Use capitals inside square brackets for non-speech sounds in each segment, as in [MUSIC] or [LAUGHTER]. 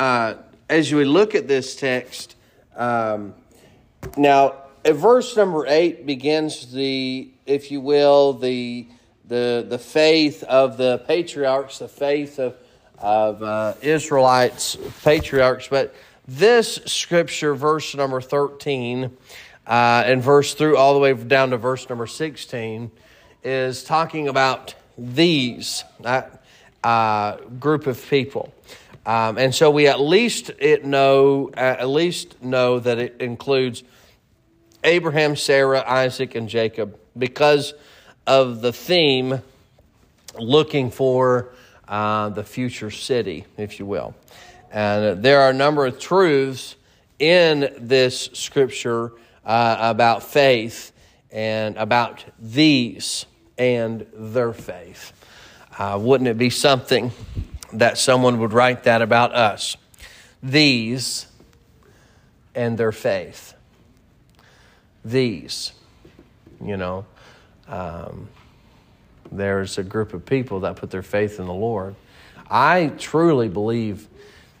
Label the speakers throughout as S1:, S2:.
S1: uh, as we look at this text, um, now at verse number eight begins the, if you will, the the the faith of the patriarchs, the faith of of uh, Israelites, patriarchs. But this scripture, verse number thirteen, uh, and verse through all the way down to verse number sixteen, is talking about these uh, group of people. Um, and so we at least it know at least know that it includes Abraham, Sarah, Isaac, and Jacob because of the theme looking for uh, the future city, if you will. And there are a number of truths in this scripture uh, about faith and about these and their faith. Uh, wouldn't it be something that someone would write that about us? These and their faith. These, you know. Um, there's a group of people that put their faith in the Lord. I truly believe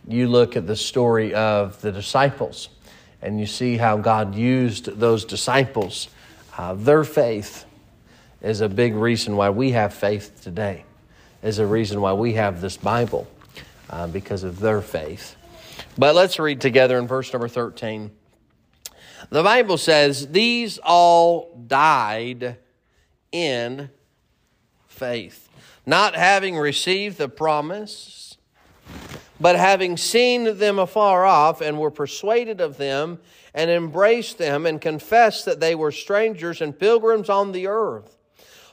S1: you look at the story of the disciples and you see how God used those disciples. Uh, their faith is a big reason why we have faith today, is a reason why we have this Bible uh, because of their faith. But let's read together in verse number 13. The Bible says, These all died in faith, not having received the promise, but having seen them afar off and were persuaded of them and embraced them and confessed that they were strangers and pilgrims on the earth.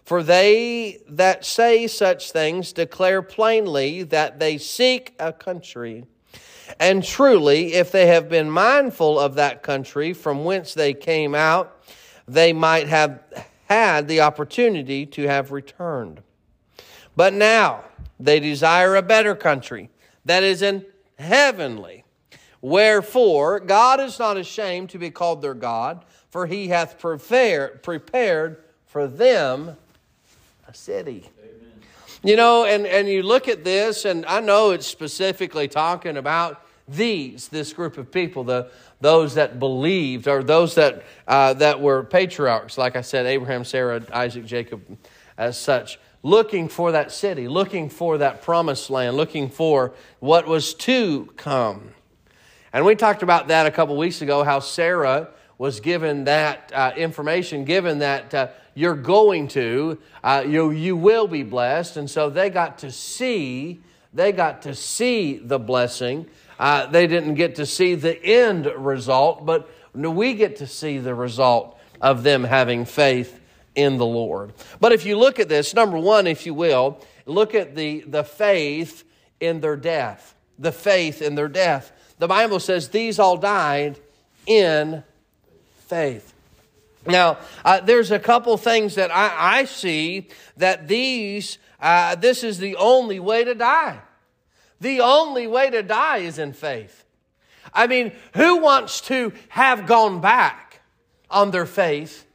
S1: For they that say such things declare plainly that they seek a country. And truly, if they have been mindful of that country from whence they came out, they might have had the opportunity to have returned. But now they desire a better country that is in heavenly. Wherefore, God is not ashamed to be called their God, for he hath prepared, prepared for them city. Amen. You know, and, and you look at this, and I know it's specifically talking about these, this group of people, the, those that believed, or those that, uh, that were patriarchs, like I said, Abraham, Sarah, Isaac, Jacob, as such, looking for that city, looking for that promised land, looking for what was to come. And we talked about that a couple weeks ago, how Sarah was given that uh, information, given that uh, you're going to, uh, you, you will be blessed. And so they got to see, they got to see the blessing. Uh, they didn't get to see the end result, but we get to see the result of them having faith in the Lord. But if you look at this, number one, if you will, look at the, the faith in their death. The faith in their death. The Bible says these all died in faith. Now, uh, there's a couple things that I, I see that these, uh, this is the only way to die. The only way to die is in faith. I mean, who wants to have gone back on their faith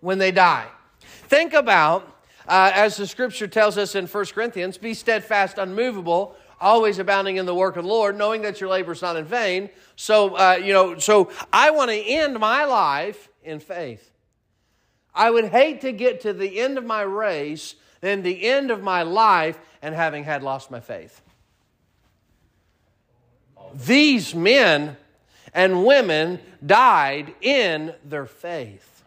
S1: when they die? Think about, uh, as the scripture tells us in 1 Corinthians, be steadfast, unmovable, always abounding in the work of the Lord, knowing that your labor is not in vain. So, uh, you know, so I want to end my life in faith. I would hate to get to the end of my race, then the end of my life, and having had lost my faith. These men and women died in their faith.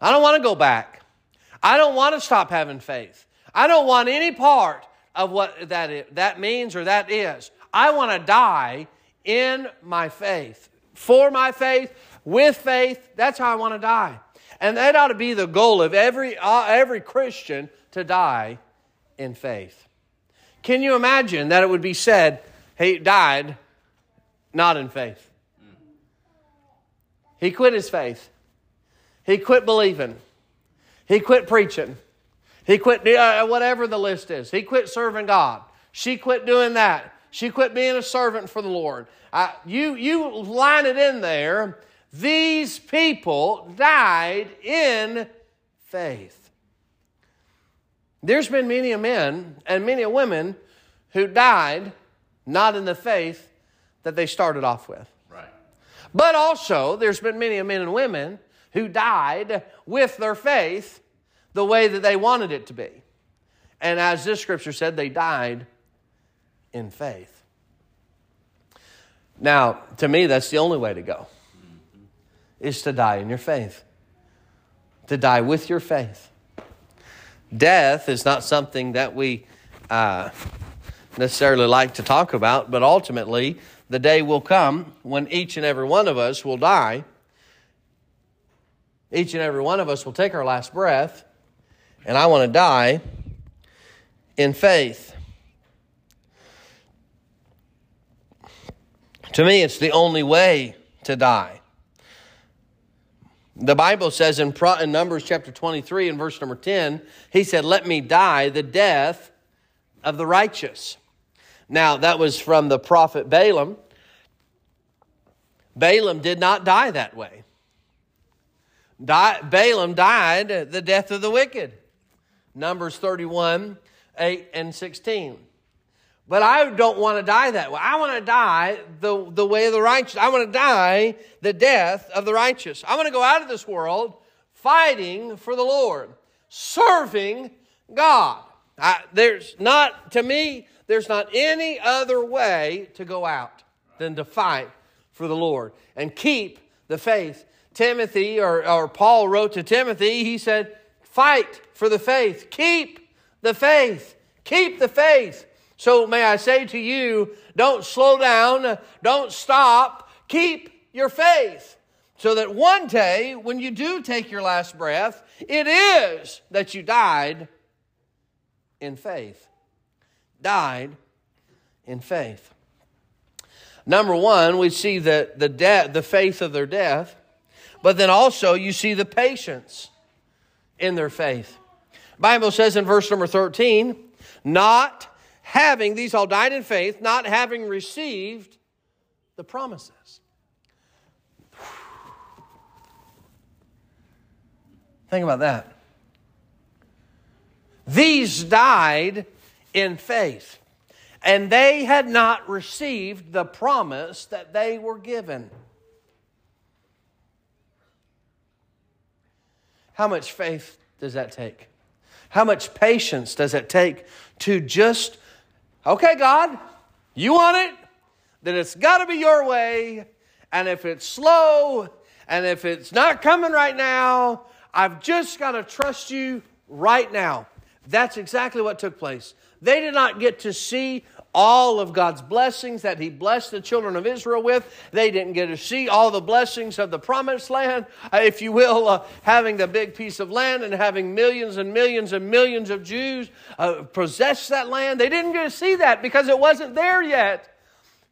S1: I don't want to go back. I don't want to stop having faith. I don't want any part of what that, is, that means or that is. I want to die in my faith, for my faith, with faith. That's how I want to die. And that ought to be the goal of every, uh, every Christian to die in faith. Can you imagine that it would be said, he died not in faith? He quit his faith. He quit believing. He quit preaching. He quit uh, whatever the list is. He quit serving God. She quit doing that. She quit being a servant for the Lord. Uh, you, you line it in there. These people died in faith. There's been many a men and many a women who died not in the faith that they started off with.
S2: Right.
S1: But also, there's been many men and women who died with their faith the way that they wanted it to be. And as this scripture said, they died in faith. Now, to me, that's the only way to go, is to die in your faith, to die with your faith. Death is not something that we uh, necessarily like to talk about, but ultimately, the day will come when each and every one of us will die. Each and every one of us will take our last breath, and I want to die in faith. To me, it's the only way to die. The Bible says in, in Numbers chapter 23 and verse number 10, he said, Let me die the death of the righteous. Now, that was from the prophet Balaam. Balaam did not die that way. Balaam died the death of the wicked. Numbers 31, 8 and 16. But I don't want to die that way. I want to die the, the way of the righteous. I want to die the death of the righteous. I want to go out of this world fighting for the Lord, serving God. I, there's not, to me, there's not any other way to go out than to fight for the Lord and keep the faith. Timothy, or, or Paul wrote to Timothy, he said, Fight for the faith, keep the faith, keep the faith. So may I say to you, don't slow down, don't stop, keep your faith. So that one day, when you do take your last breath, it is that you died in faith. Died in faith. Number one, we see the, the, de- the faith of their death, but then also you see the patience in their faith. Bible says in verse number 13, not having, these all died in faith, not having received the promises. [SIGHS] Think about that. These died in faith, and they had not received the promise that they were given. How much faith does that take? How much patience does it take to just Okay, God, you want it? Then it's got to be your way. And if it's slow and if it's not coming right now, I've just got to trust you right now. That's exactly what took place. They did not get to see all of God's blessings that He blessed the children of Israel with. They didn't get to see all the blessings of the promised land, uh, if you will, uh, having the big piece of land and having millions and millions and millions of Jews uh, possess that land. They didn't get to see that because it wasn't there yet.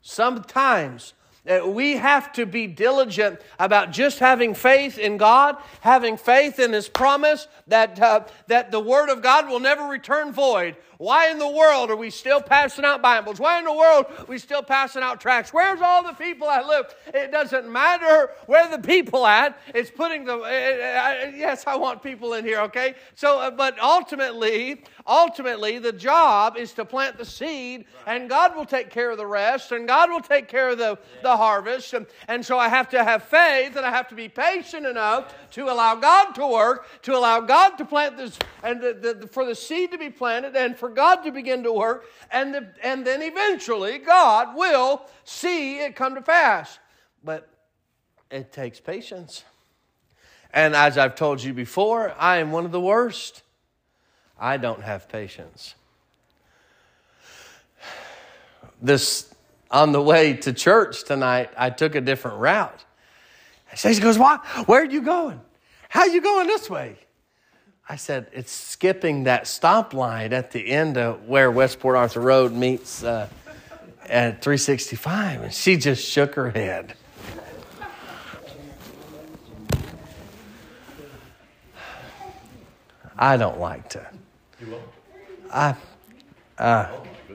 S1: Sometimes uh, we have to be diligent about just having faith in God, having faith in His promise that, uh, that the Word of God will never return void. Why in the world are we still passing out Bibles? Why in the world are we still passing out tracts? Where's all the people that live? It doesn't matter where the people at. It's putting the, uh, uh, yes, I want people in here, okay? So, uh, but ultimately, ultimately, the job is to plant the seed and God will take care of the rest and God will take care of the, the harvest. And, and so I have to have faith and I have to be patient enough to allow God to work, to allow God to plant this, and the, the, for the seed to be planted and for for God to begin to work, and, the, and then eventually God will see it come to pass. But it takes patience. And as I've told you before, I am one of the worst. I don't have patience. This on the way to church tonight, I took a different route. She goes, "What? Where are you going? How are you going this way?" I said, it's skipping that stoplight at the end of where West Port Arthur Road meets uh, at 365. And she just shook her head. I don't like to. I, uh,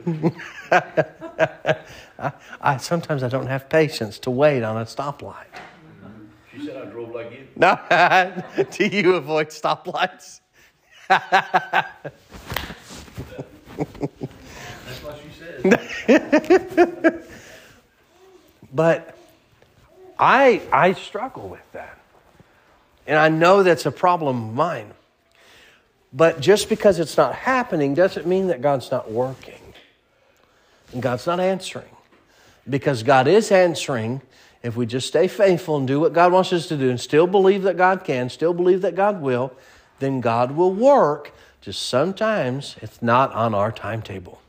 S1: [LAUGHS] I, I, sometimes I don't have patience to wait on a stoplight.
S2: She said I drove like you.
S1: No, [LAUGHS] do you avoid stoplights?
S2: That's she says.
S1: But I I struggle with that. And I know that's a problem of mine. But just because it's not happening doesn't mean that God's not working. And God's not answering. Because God is answering if we just stay faithful and do what God wants us to do and still believe that God can, still believe that God will, then God will work. Just sometimes it's not on our timetable.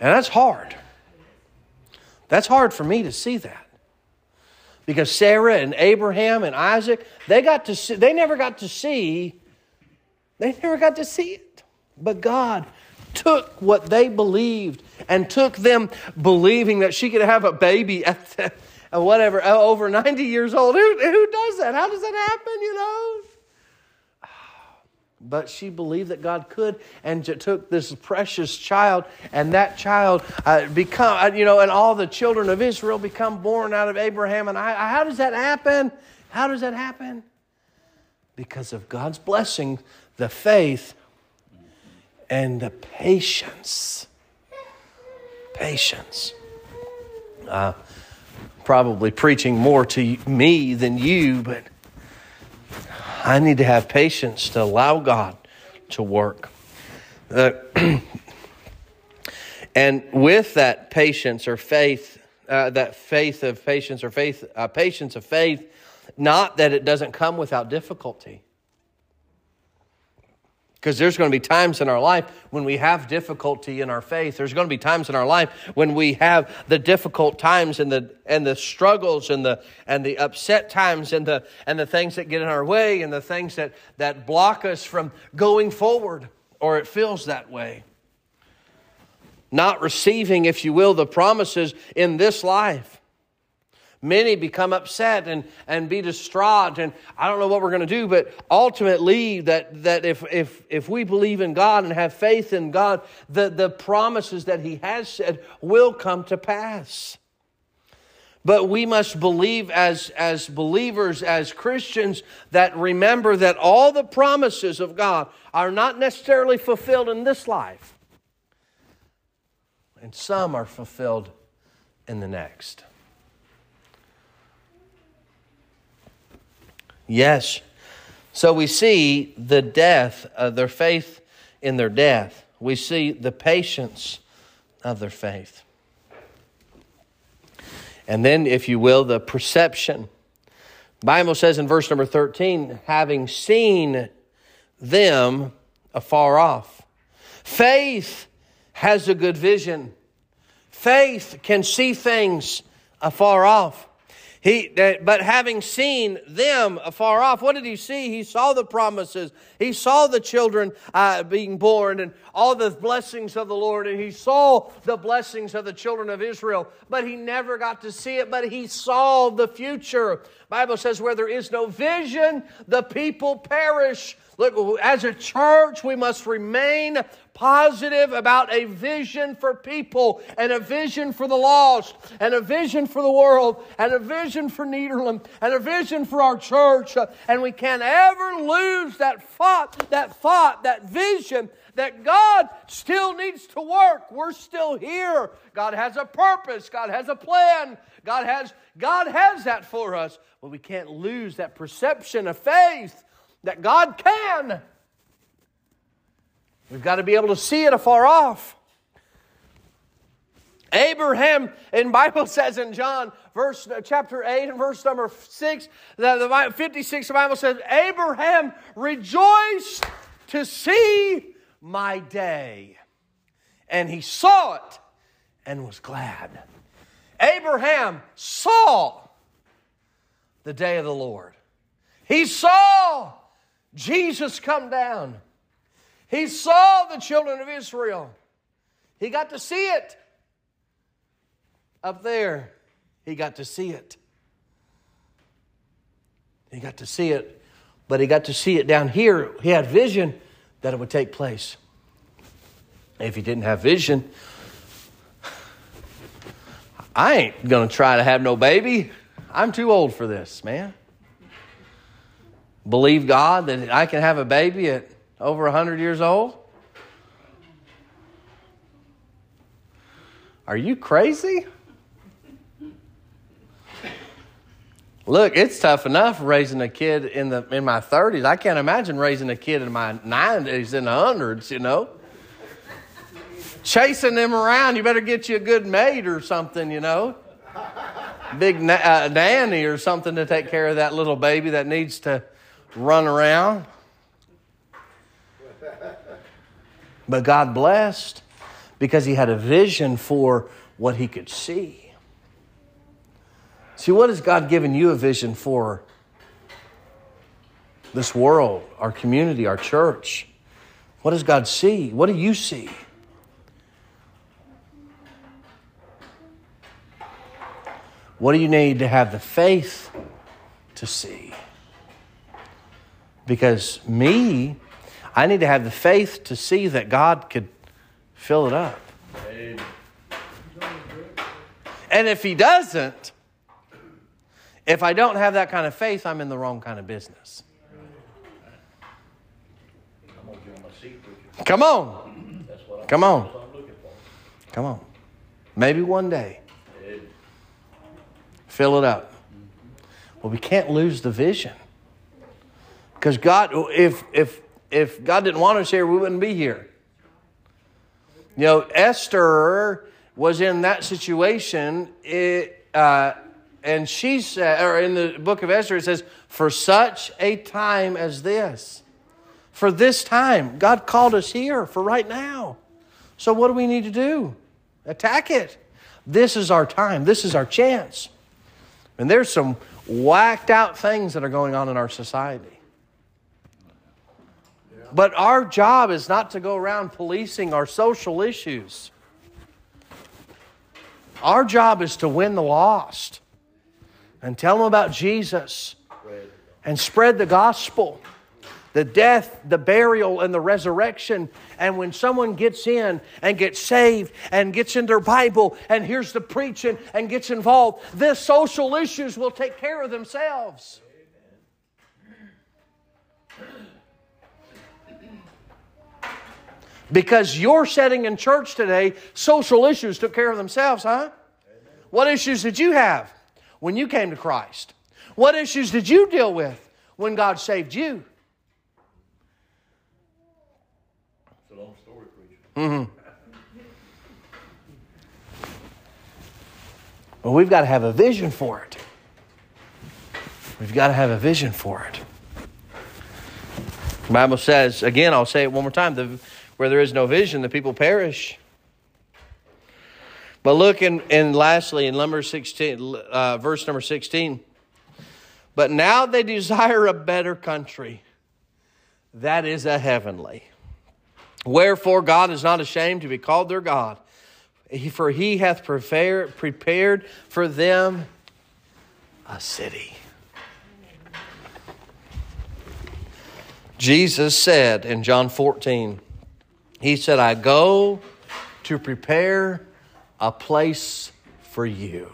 S1: And that's hard. That's hard for me to see that. Because Sarah and Abraham and Isaac, they got to see, they never got to see, they never got to see it. But God took what they believed and took them believing that she could have a baby at the, whatever, over 90 years old. Who, who does that? How does that happen, you know? But she believed that God could and took this precious child, and that child uh, become, uh, you know, and all the children of Israel become born out of Abraham and I. How does that happen? How does that happen? Because of God's blessing, the faith, and the patience. Patience. Uh, probably preaching more to me than you, but I need to have patience to allow God to work. Uh, [CLEARS THROAT] and with that patience or faith, uh, that faith of patience or faith, uh, patience of faith, not that it doesn't come without difficulty. Because there's going to be times in our life when we have difficulty in our faith. There's going to be times in our life when we have the difficult times and the and the struggles and the and the upset times and the and the things that get in our way and the things that that block us from going forward, or it feels that way. Not receiving, if you will, the promises in this life. Many become upset and, and be distraught, and I don't know what we're going to do, but ultimately, that, that if, if, if we believe in God and have faith in God, the, the promises that He has said will come to pass. But we must believe as, as believers, as Christians, that remember that all the promises of God are not necessarily fulfilled in this life, and some are fulfilled in the next. Yes. So we see the death of their faith in their death. We see the patience of their faith. And then, if you will, the perception. Bible says in verse number 13, having seen them afar off. Faith has a good vision. Faith can see things afar off. He, but having seen them afar off, what did he see? He saw the promises. He saw the children uh, being born and all the blessings of the Lord, and he saw the blessings of the children of Israel. But he never got to see it. But he saw the future. Bible says, "Where there is no vision, the people perish." Look, as a church, we must remain positive about a vision for people and a vision for the lost and a vision for the world and a vision for Nederland and a vision for our church. And we can't ever lose that thought, that thought, that vision that God still needs to work. We're still here. God has a purpose. God has a plan. God has, God has that for us. But we can't lose that perception of faith that God can. We've got to be able to see it afar off. Abraham, in Bible [LAUGHS] says in John, verse uh, chapter 8 and verse number 6, the, the 56, the Bible says, Abraham rejoiced to see my day. And he saw it and was glad. Abraham saw the day of the Lord. He saw Jesus come down. He saw the children of Israel. He got to see it. Up there, he got to see it. He got to see it, but he got to see it down here. He had vision that it would take place. If he didn't have vision, I ain't going to try to have no baby. I'm too old for this, man. Believe God that I can have a baby at over 100 years old? Are you crazy? Look, it's tough enough raising a kid in the in my 30s. I can't imagine raising a kid in my 90s in the hundreds, you know. Chasing them around, you better get you a good maid or something, you know. Big na- uh, nanny or something to take care of that little baby that needs to run around. But God blessed because he had a vision for what he could see. See, what has God given you a vision for? This world, our community, our church. What does God see? What do you see? What do you need to have the faith to see? Because me, I need to have the faith to see that God could fill it up. And if He doesn't, if I don't have that kind of faith, I'm in the wrong kind of business. Come on. Come on. Come on. Maybe one day. Fill it up. Well, we can't lose the vision. Because God, if if if God didn't want us here, we wouldn't be here. You know, Esther was in that situation, it, uh, and she said, or in the book of Esther, it says, "For such a time as this, for this time, God called us here for right now. So what do we need to do? Attack it. This is our time. This is our chance." And there's some whacked out things that are going on in our society. But our job is not to go around policing our social issues. Our job is to win the lost and tell them about Jesus and spread the gospel the death, the burial, and the resurrection. And when someone gets in and gets saved and gets in their Bible and hears the preaching and gets involved, the social issues will take care of themselves. Because you're sitting in church today, social issues took care of themselves, huh? What issues did you have when you came to Christ? What issues did you deal with when God saved you?
S2: it's a long story, preacher. Mm-hmm.
S1: Well, we've got to have a vision for it. We've got to have a vision for it. The Bible says, again, I'll say it one more time the, where there is no vision, the people perish. But look, and lastly, in number 16, uh, verse number 16. But now they desire a better country, that is a heavenly. Wherefore God is not ashamed to be called their God, for he hath prepared, prepared for them a city. Jesus said in John 14, He said, I go to prepare a place for you.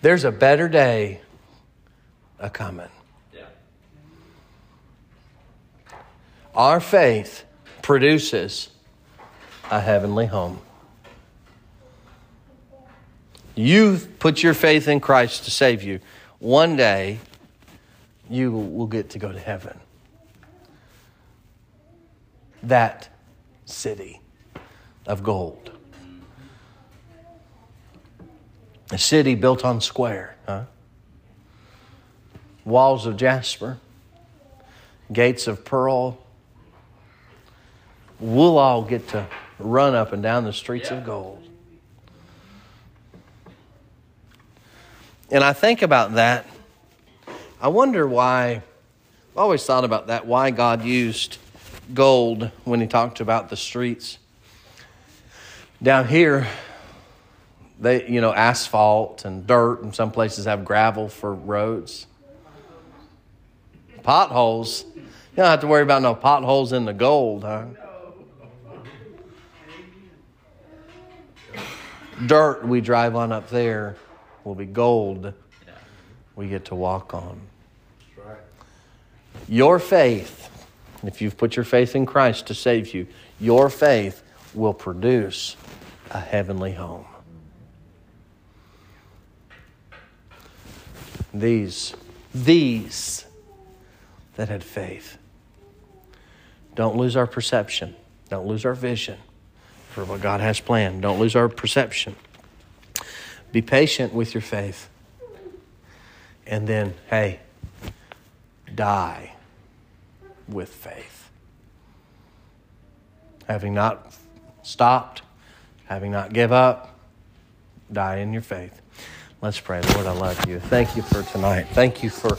S1: There's a better day a coming.
S2: Yeah.
S1: Our faith produces a heavenly home. You put your faith in Christ to save you. One day, you will get to go to heaven. That city of gold. A city built on square, huh? Walls of jasper, gates of pearl. We'll all get to run up and down the streets of gold. And I think about that. I wonder why, I've always thought about that, why God used gold when He talked about the streets. Down here, they, you know, asphalt and dirt, and some places have gravel for roads. Potholes. You don't have to worry about no potholes in the gold, huh? Dirt we drive on up there will be gold we get to walk on. Your faith, if you've put your faith in Christ to save you, your faith will produce a heavenly home. These, these that had faith. Don't lose our perception. Don't lose our vision for what God has planned. Don't lose our perception. Be patient with your faith. And then, hey, die with faith. Having not stopped, having not give up, die in your faith. Let's pray. Lord, I love you. Thank you for tonight. Thank you for